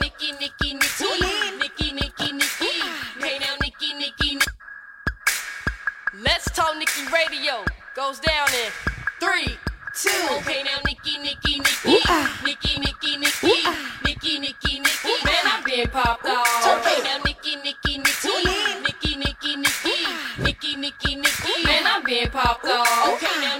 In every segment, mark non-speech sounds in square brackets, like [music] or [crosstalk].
Nikki, Nikki, Nikki, Nikki, Nikki, Nikki. Hey now, Nikki, Nikki. Nikki. Let's talk Nikki Radio. Goes down in three, two. Okay now, Nikki, Nikki, Nikki, Nikki, Nikki, Nikki, Nikki, Nikki, Nikki. Man, I'm being popped off. Okay now, Nikki, Nikki, Nikki, Nikki, Nikki, Nikki, Nikki, Nikki, Nikki. Man, I'm being popped off. Okay now,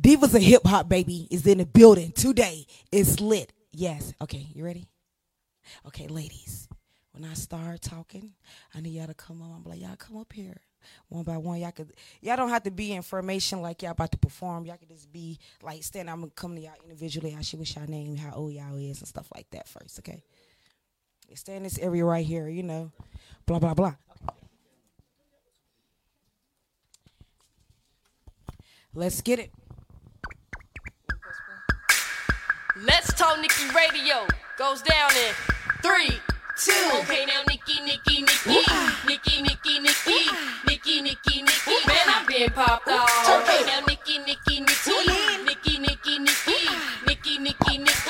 Divas of Hip Hop, baby, is in the building today. It's lit. Yes. Okay, you ready? Okay, ladies. When I start talking, I need y'all to come up. I'm like, y'all come up here. One by one, y'all could y'all don't have to be information like y'all about to perform. Y'all could just be like stand. I'm gonna come to y'all individually. I should wish y'all name, how old y'all is, and stuff like that first. Okay. Stay in this area right here. You know, blah blah blah. Let's get it. Let's talk Nikki Radio. Goes down in three, two. Okay, now Nikki, Nikki, Nikki, Nikki, Nikki, Nikki, Nikki, Nikki, Nikki. Man, I'm being popped off. Okay, now Nikki, Nikki, Nikki, Nikki, Nikki, Nikki, Nikki, Nikki, Nikki.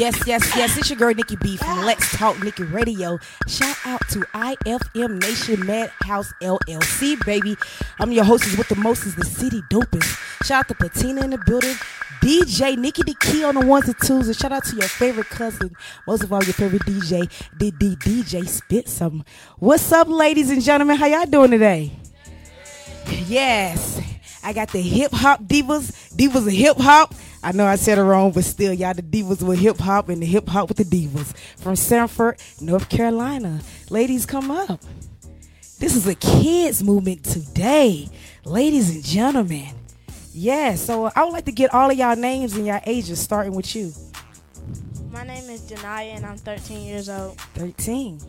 Yes, yes, yes. It's your girl Nikki B from Let's Talk Nikki Radio. Shout out to IFM Nation Madhouse LLC, baby. I'm your hostess with the most is the city dopest. Shout out to Patina in the building. DJ Nikki the Key on the ones and twos. And shout out to your favorite cousin. Most of all, your favorite DJ, DD DJ Spit Some. What's up, ladies and gentlemen? How y'all doing today? Yes. I got the hip hop divas, divas of hip hop. I know I said it wrong, but still, y'all the divas with hip hop and the hip hop with the divas from Sanford, North Carolina. Ladies, come up. This is a kids movement today, ladies and gentlemen. Yeah, so I would like to get all of y'all names and y'all ages, starting with you. My name is Janaya and I'm 13 years old. 13,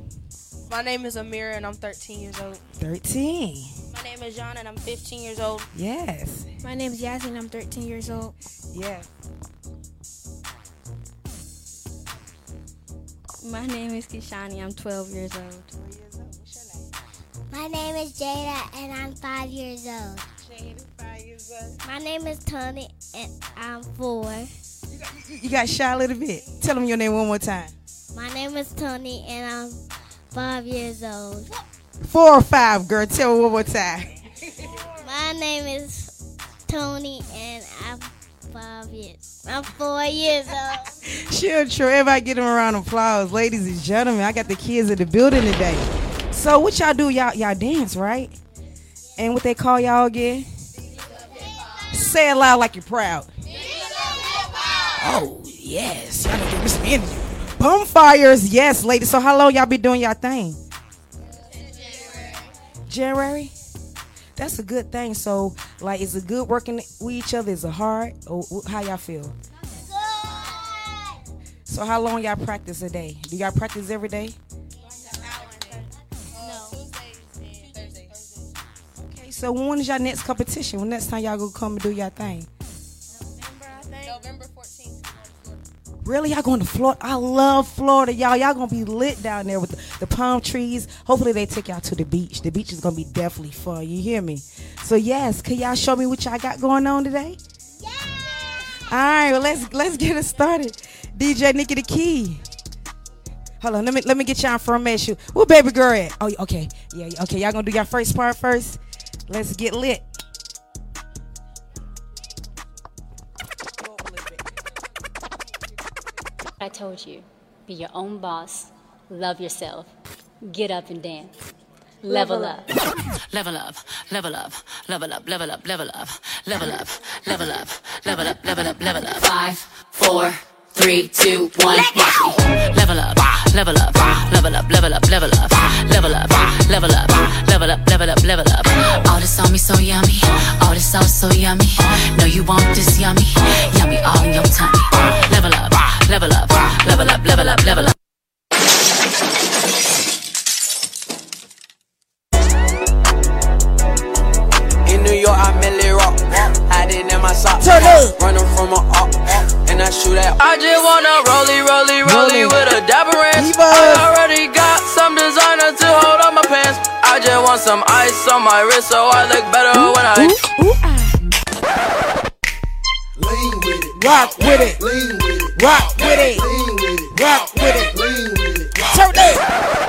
My name is Amira and I'm 13 years old. 13. My name is John and I'm 15 years old. Yes, My name is Yasmin. And I'm 13 years old. yeah. My name is Kishani. I'm 12 years old. My name is Jada and I'm five years old. My name is Tony and I'm four. You got shy a little bit. Tell them your name one more time. My name is Tony and I'm five years old. Four or five, girl. Tell me one more time. My name is Tony and I'm five years. I'm four years old. [laughs] Sure, sure. Everybody get them a round of applause. Ladies and gentlemen, I got the kids in the building today. So what y'all do? Y'all y'all dance, right? And what they call y'all again? Say it loud like you're proud. Oh, yes. Y'all done give me some energy. Bonfires, yes, ladies. So how long y'all be doing y'all thing? January. That's a good thing. So, like, is it good working with each other? Is it hard? Oh, or how y'all feel? Good. So, how long y'all practice a day? Do y'all practice every day? Okay, so when is y'all next competition? When next time y'all gonna come and do y'all thing? November 14th. Really, y'all going to Florida? I love Florida, y'all. Y'all gonna be lit down there with the, the palm trees. Hopefully, they take y'all to the beach. The beach is gonna be definitely fun. You hear me? So yes, can y'all show me what y'all got going on today? Yeah. All right, well let's let's get it started. DJ Nikki the Key. Hold on, let me let me get y'all information. Where baby girl at? Oh, okay, yeah, okay. Y'all gonna do your first part first. Let's get lit. I told you, be your own boss, love yourself, get up and dance. Level up. Level up, level up, level up, level up, level up, level up, level up, level up, level up, level up. Five, four, three, two, one. Watch me. Level up, level up, level up, level up, level up, level up, level up, level up, level up, level up. All this on me so yummy, all this sauce so yummy. No, you want this yummy, yummy all in your tummy. Level up, level up, level up, level up, level up. My socks. Turn up. Running from a up. And I shoot at. I just wanna rollie, rollie, rollie with a dapper ranch. I already got some designer to hold on my pants. I just want some ice on my wrist so I look better when I. Ah. Lean with it. Rock with it. Lean with it. Rock with it. Lean with it. Rock with it. Lean with it. Turn up.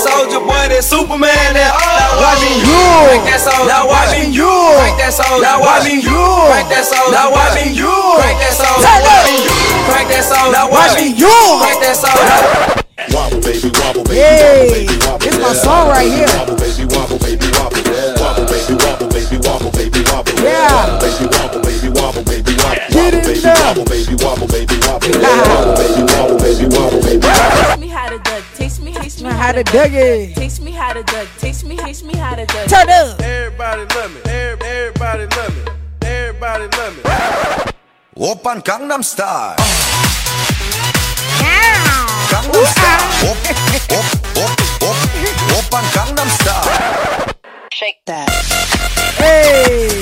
Soldier boy? That Superman? That Now why me you? Crack that soldier. Now why me you? Crack that soldier. Now why me you? Crack that soldier. Now why me you? Crack that soldier. Turn up. Crack that soldier. Now Watch me you. Crack that soldier. Wobble, baby, wobble, baby. Yay. wobble, baby, wobble. It's my yeah. song right here. Wobble, baby, wobble, baby, wobble. Yeah. Wobble, baby, wobble, baby, wobble, baby, wobble. Yeah. Baby, wobble, baby, wobble, baby, wobble. Get in baby, there. wobble, baby, wobble, baby, wobble. Wobble, baby, wobble, baby, wobble, how to dug it. Teach me how to dug. Teach me, teach me how to dug. Turn up. Everybody love me. Everybody love me. Everybody love me. Open Gangnam Style. Gangnam Style. Open Gangnam Style. Shake that. Hey.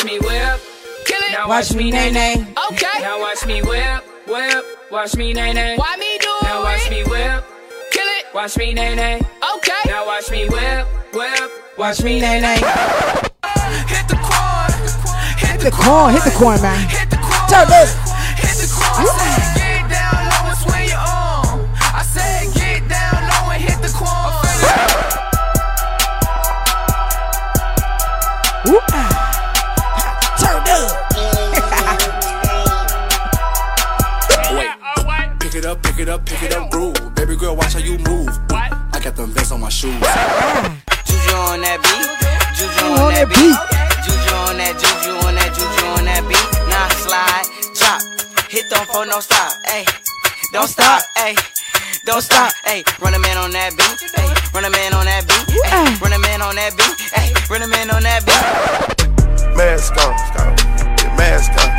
Watch me whip. Kill it. Now Watch me, nay, nay. Okay. Now watch me whip, whip. Watch me nay nay. Why me do it? Now watch me whip. Kill it. Watch me nay nay. Okay. Now watch me whip, whip. Watch me, nay, nay. Hit the corn. Hit the corn. Hit the corn, man. Hit the corn. Turn up. Hit the corn. Girl, watch how you move. What? I got them vents on my shoes. Juju on that beat. Juju on on that that beat. Juju on that, juju on that, juju on that beat. Now slide, drop, hit don't for no stop, ayy. Don't stop, ayy. Don't stop, ayy. Run a man on that beat, ayy. Run a man on that beat, ayy. Run a man on that beat, ayy. Run a man on that beat. Mask on, get mask on,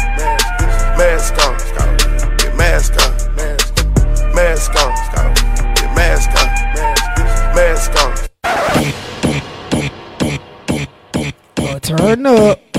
mask on, get mask on, turn up.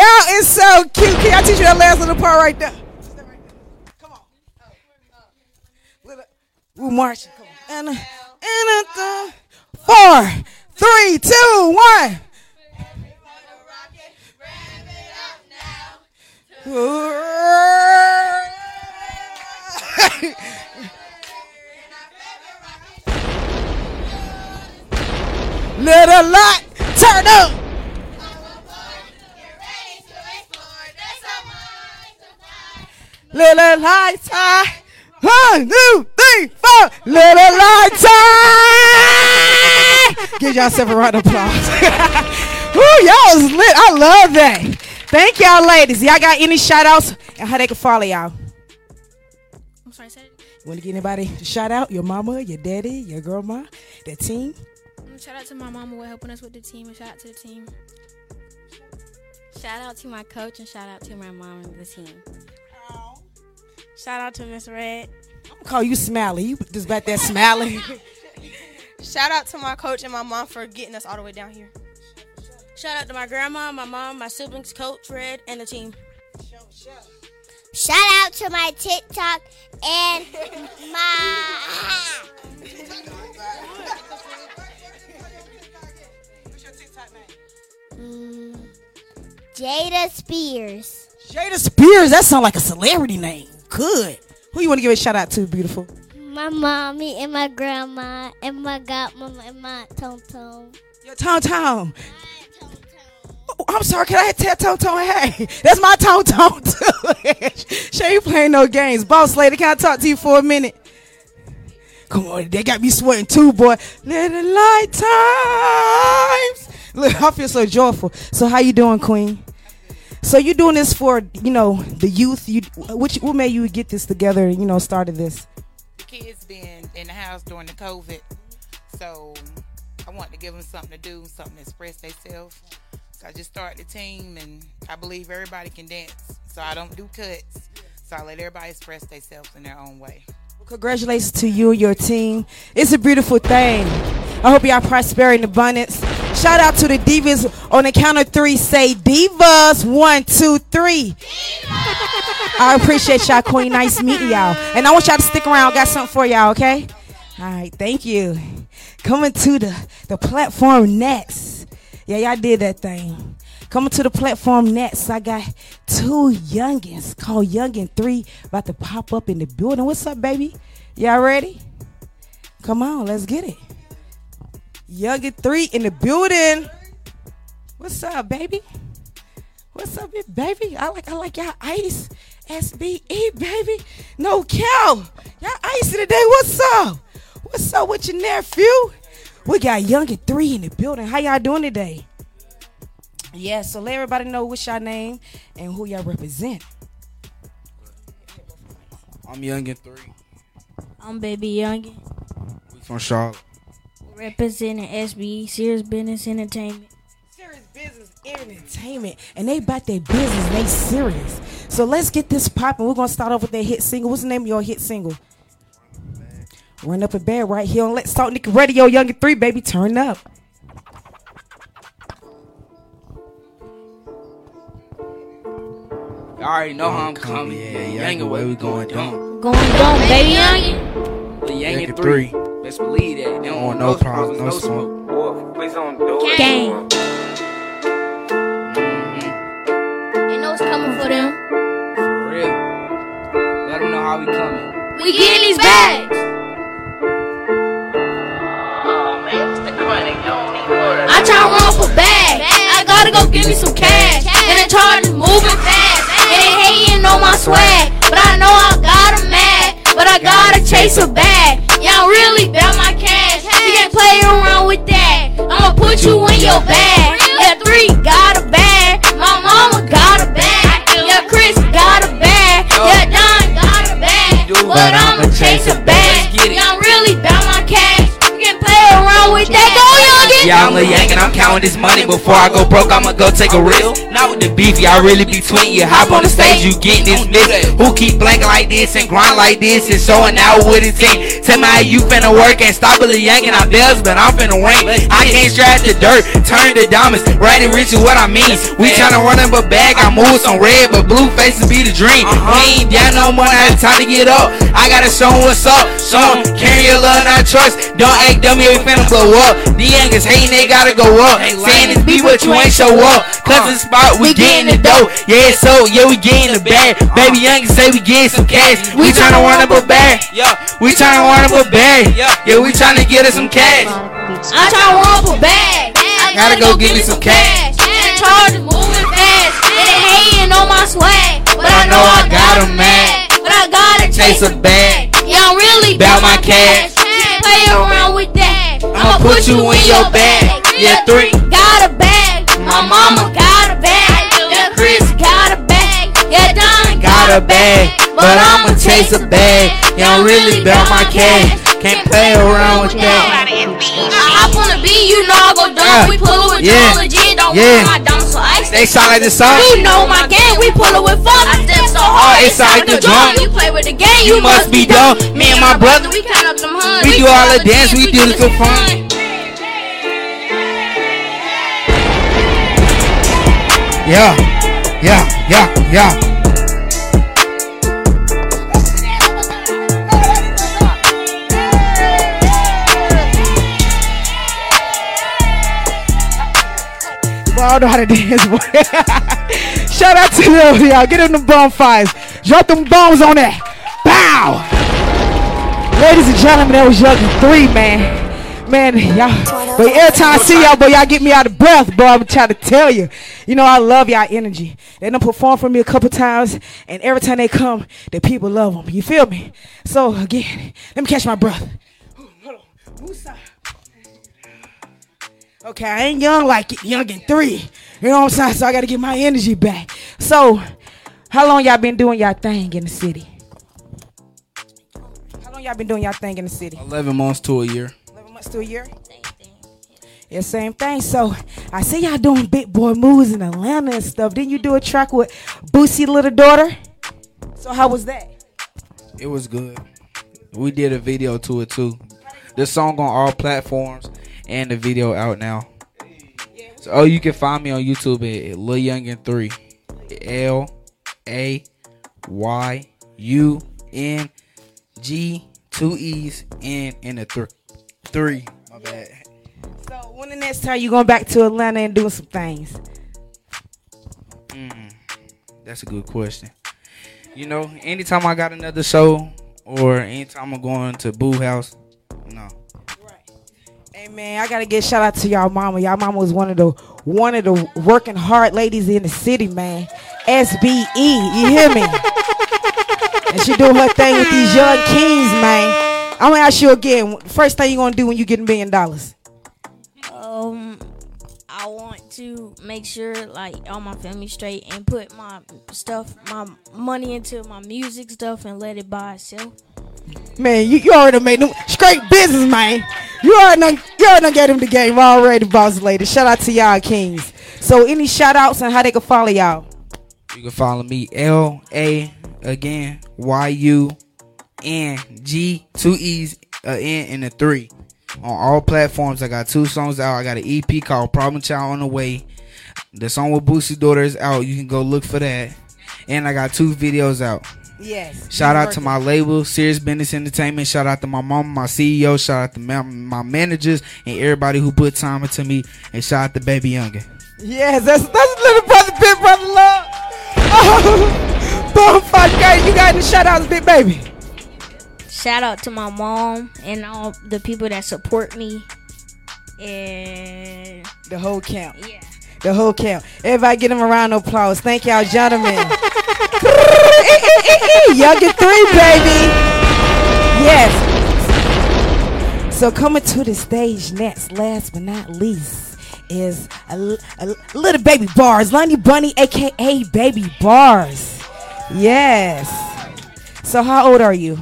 Is so cute. Can I teach you that last little part right there? Come on. Ooh, Marcia. Come on. And, and uh, four, three, two, one. [laughs] Little light, turn up. Little lights high. One, two, three, four. Little lights high. Give yourself a round of applause. [laughs] Woo, y'all was lit. I love that. Thank y'all, ladies. Y'all got any shout outs and how they can follow y'all? I'm sorry, say it. Want to get anybody to shout out? Your mama, your daddy, your grandma, the team? Shout out to my mama for helping us with the team, and shout out to the team. Shout out to my coach and shout out to my mom and the team. Shout out to Miss Red. I'm gonna call you Smiley. You just back there Smiley. [laughs] Shout out to my coach and my mom for getting us all the way down here. Shout out to my grandma, my mom, my siblings, coach, Red, and the team. Shout out to my TikTok and my. Mm, [laughs] Jada Spears. Jada Spears. That sounds like a celebrity name. Good. Who you want to give a shout out to, beautiful? My mommy and my grandma and my godmama and my tom tom. Your Tom Tom. Oh, I'm sorry, can I tell Tom Tom, hey, that's my Tom Tom too. [laughs] You playing no games. Boss lady, can I talk to you for a minute? Come on, they got me sweating too, boy. Little light times. Look, I feel so joyful. So how you doing, Queen? So you're doing this for you know the youth? You which what made you get this together? You know, started this. The kids been in the house during the COVID, so I want to give them something to do, something to express themselves. So I just started the team, and I believe everybody can dance. So I don't do cuts. So I let everybody express themselves in their own way. Congratulations to you and your team. It's a beautiful thing. I hope y'all prosperity and abundance. Shout out to the divas on the count of three. Say divas. One, two, three. [laughs] I appreciate y'all, Queen. Nice meeting y'all. And I want y'all to stick around. Got something for y'all, okay? All right, thank you. Coming to the, the platform next. Yeah, y'all did that thing. Coming to the platform next, I got two youngins called Youngin 3 about to pop up in the building. What's up, baby? Y'all ready? Come on, let's get it. Youngin 3 in the building. What's up, baby? What's up, baby? I like I like y'all ice. SBE, baby. No cow. Y'all ice today. What's up? What's up with your nephew? We got Youngin 3 in the building. How y'all doing today? Yeah, so let everybody know what's your name and who y'all represent. I'm Youngin Three. I'm Baby Youngin. We from Charlotte. Representing SBE, Serious Business Entertainment. Serious Business Entertainment. And they about their business. They serious. So let's get this popping. We're going to start off with their hit single. What's the name of your hit single? Run Up a Bed right here on Let's Talk Nick Radio. Youngin 3, baby. Turn up. Y'all already know how I'm coming. Yeah, yeah. Yang away, we going dumb. Going dumb, baby Youngin. The Yang Yang and three. Three. Let's believe that. They don't want no no problem, problems, no no smoke. Gang. Mm-hmm. You know what's coming for them. For real. Let them know how we coming. We getting these bags. I try to run for bag. I gotta go give me some cash. And the charge is moving fast. And they hating on my swag. But I know I got 'em mad. But I gotta chase a bag. Really? Bet my on this money before I go broke. I'ma go take a risk. Not with the beef, y'all really be tweeting. You hop on the stage, you get this miss. Who keep blanking like this and grind like this and showing out with his team? Tell me how you finna work and stop really yanking out bells, but I'm finna ring. I can't strap the dirt, turn the diamonds. Right and rich is what I mean. We tryna run up a bag, I move some red, but blue faces be the dream. Uh-huh. We ain't down no more, now it's time to get up. I gotta show 'em what's up. Show 'em uh-huh. carry your love, not trust. Don't act dummy, we finna blow up. The youngest hating, they gotta go up. Saying it's be what you ain't show up. Cause uh-huh. the spot, we getting the dough. Yeah, so, yeah, we getting the bag. Baby youngest say we getting some cash. We tryna run up a bag. Yeah, we tryna run up a bag. Yeah, we tryna get us some cash. I'm trying to run up a bag. I Gotta go get me some cash. And charge is moving fast. And they hating on my swag. But I know I got got 'em mad. But I gotta Chase a bag. Yeah, I'm really Bout my cash. Can't play around with that. I'ma put you in your bag. Yeah, three. Got a bag. My mama got a bag. Yeah, Chris got a bag. Yeah, Don Got a bag, but I'ma chase a bag. Yeah, I'm really about my cash. Can't play around with that. Yeah. We pull it with Yeah. yeah. legit. Don't Yeah. my dumb, so I They sound like the song. You know my game, we pull it with fun. I step so hard, it sound like the drum. You play with the game, You must be dumb. Me and my brother, we count up them huns. we do all the dance, we do it for fun. Yeah, yeah, yeah, yeah. Don't know how to [laughs] dance. Shout out to them, y'all. Get in the bonfires. Drop them bombs on that. Bow. Ladies and gentlemen, that was Young Three, man. Man, y'all. But every time I see y'all, boy, y'all get me out of breath, boy. I'm trying to tell you. You know, I love y'all energy. They done perform for me a couple times, and every time they come, the people love them. You feel me? So, again, let me catch my breath. Okay, I ain't young like it, young and three. You know what I'm saying? So I gotta get my energy back. So, how long y'all been doing y'all thing in the city? How long y'all been doing y'all thing in the city? 11 months to a year. 11 months to a year? Yeah, same thing. So I see y'all doing big boy moves in Atlanta and stuff. Didn't you do a track with Boosie little daughter? So how was that? It was good. We did a video to it too. The song on all platforms and the video out now. So oh, you can find me on YouTube at Lil Youngin Three, L A Y U N G two E's N and a three. Three. My bad. So when the next time you going back to Atlanta and doing some things? Mm, that's a good question. You know, anytime I got another show or anytime I'm going to Boo House. Hey man, I gotta get shout out to y'all mama. Y'all mama was one of the one of the working hard ladies in the city, man. SBE, you hear me? [laughs] and she doing her thing with these young kings, man. I'm gonna ask you again. First thing you gonna do when you get a million dollars? Um, I want to make sure like all my family straight and put my stuff, my money into my music stuff and let it buy itself. Man, you, you already made them straight business, man. You already done, you already done get him the game already, boss lady. Shout out to y'all kings. So any shout outs and how they can follow y'all? You can follow me L A again Y U N G two E's uh, N and a three on all platforms. I got two songs out. I got an EP called Problem Child on the way. The song with Boosie Daughter is out. You can go look for that. And I got two videos out. Yes. Shout out to my label, Serious Business Entertainment. Shout out to my mom, my CEO. Shout out to my, my managers and everybody who put time into me. And shout out to Baby Youngin. Yes, that's that's little brother, big brother love. Oh, bonfire guys, you got any shout outs, big baby? Shout out to my mom and all the people that support me. And the whole camp. Yeah. The whole camp. Everybody get them a round of applause. Thank y'all, gentlemen. [laughs] Eh, eh, eh, y'all get three, baby. Yes. So coming to the stage next, last but not least, is a little baby bars, Money Bunny, aka Baby Boss. Yes. So how old are you?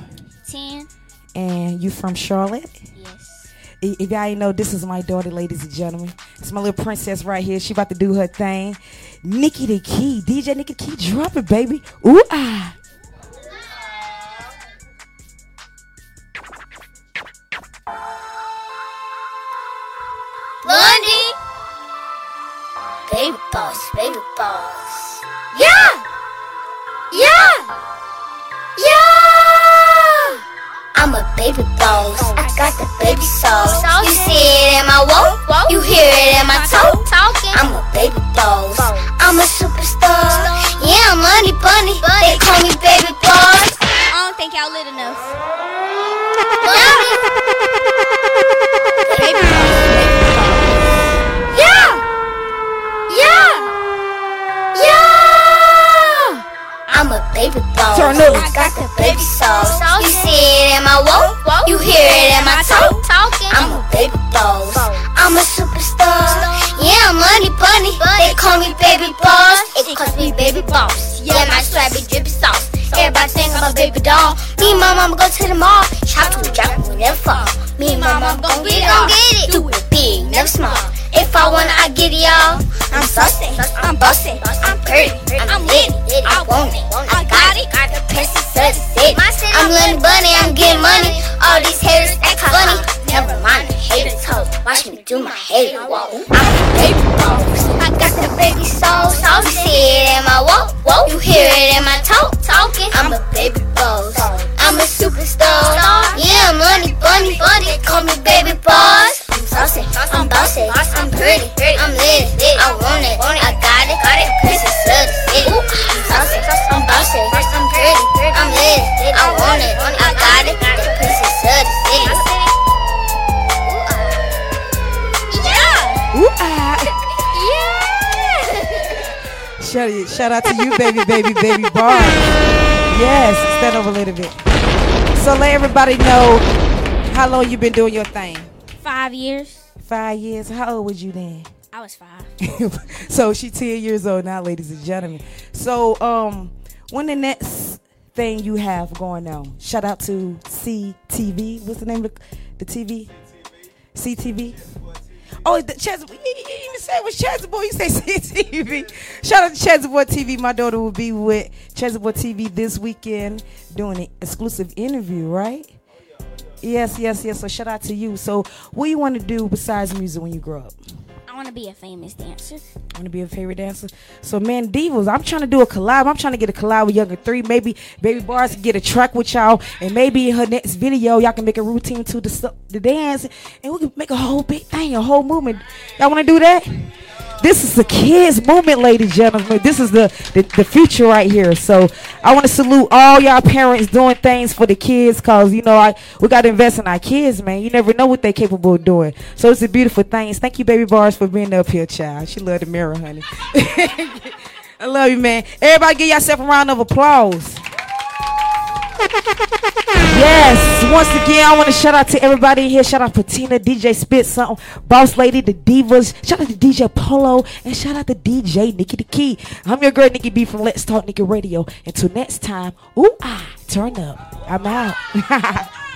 And you from Charlotte? Yes. if y'all ain't know, this is my daughter, ladies and gentlemen. It's my little princess right here. She about to do her thing. Nikki the Key, DJ Nikki the Key, drop it, baby. Ooh ah. Blondie. Baby boss, baby boss. Yeah! Yeah! I'm a baby boss. I got the baby sauce. You see it in my walk, you hear it in my talk. I'm a baby boss. I'm a superstar. Yeah, I'm money bunny. They call me baby boss. I don't think y'all lit enough. Do walk. A baby boss. I got the baby soul, so you see it in my walk, walk. You hear it in my talk, talking. I'm a baby boss. I'm a superstar. Yeah, money bunny, bunny. Call me baby boss. I'm saucy, I'm bossy, I'm pretty, I'm lit, I want it, I got it, got it. Princess of the city. I'm saucy, I'm bossy, I'm pretty, I'm lit, I want it, I got it. The princess of the city. Yeah. Ooh ah. Yeah. Shout, shout out to you, baby, baby, baby bar. Yes, stand over a little bit. So let everybody know how long you've been doing your thing. Five years. Five years. How old was you then? I was five. [laughs] so she 10 years old now, ladies and gentlemen. So um when the next thing you have going on? Shout out to CTV. What's the name of the, the TV? CTV. Oh, the Chaz, you, didn't even say it was Chazboy. You say [laughs] CTV. Shout out to Chazboy TV. My daughter will be with Chazboy TV this weekend doing an exclusive interview, right? Yes, yes, yes. So shout out to you. So what you want to do besides music when you grow up? I want to be a famous dancer. I want to be a favorite dancer. So man, Divas, I'm trying to do a collab. I'm trying to get a collab with Youngin Three. Maybe Baby Boss get a track with y'all, and maybe in her next video, y'all can make a routine to the the dance, and we can make a whole big thing, a whole movement. Y'all want to do that? This is the kids movement, ladies and gentlemen. This is the, the, the future right here. So I want to salute all y'all parents doing things for the kids because, you know, I we got to invest in our kids, man. You never know what they're capable of doing. So it's a beautiful thing. Thank you, Baby Boss, for being up here, child. She love the mirror, honey. [laughs] I love you, man. Everybody give yourself a round of applause. Yes, once again, I want to shout out to everybody here. Shout out Patina, DJ Spit Something, Boss Lady, the Divas. Shout out to DJ Polo, and shout out to DJ Nikki the Key. I'm your girl, Nikki B from Let's Talk Nikki Radio. Until next time, ooh, ah, turn up. I'm out. [laughs]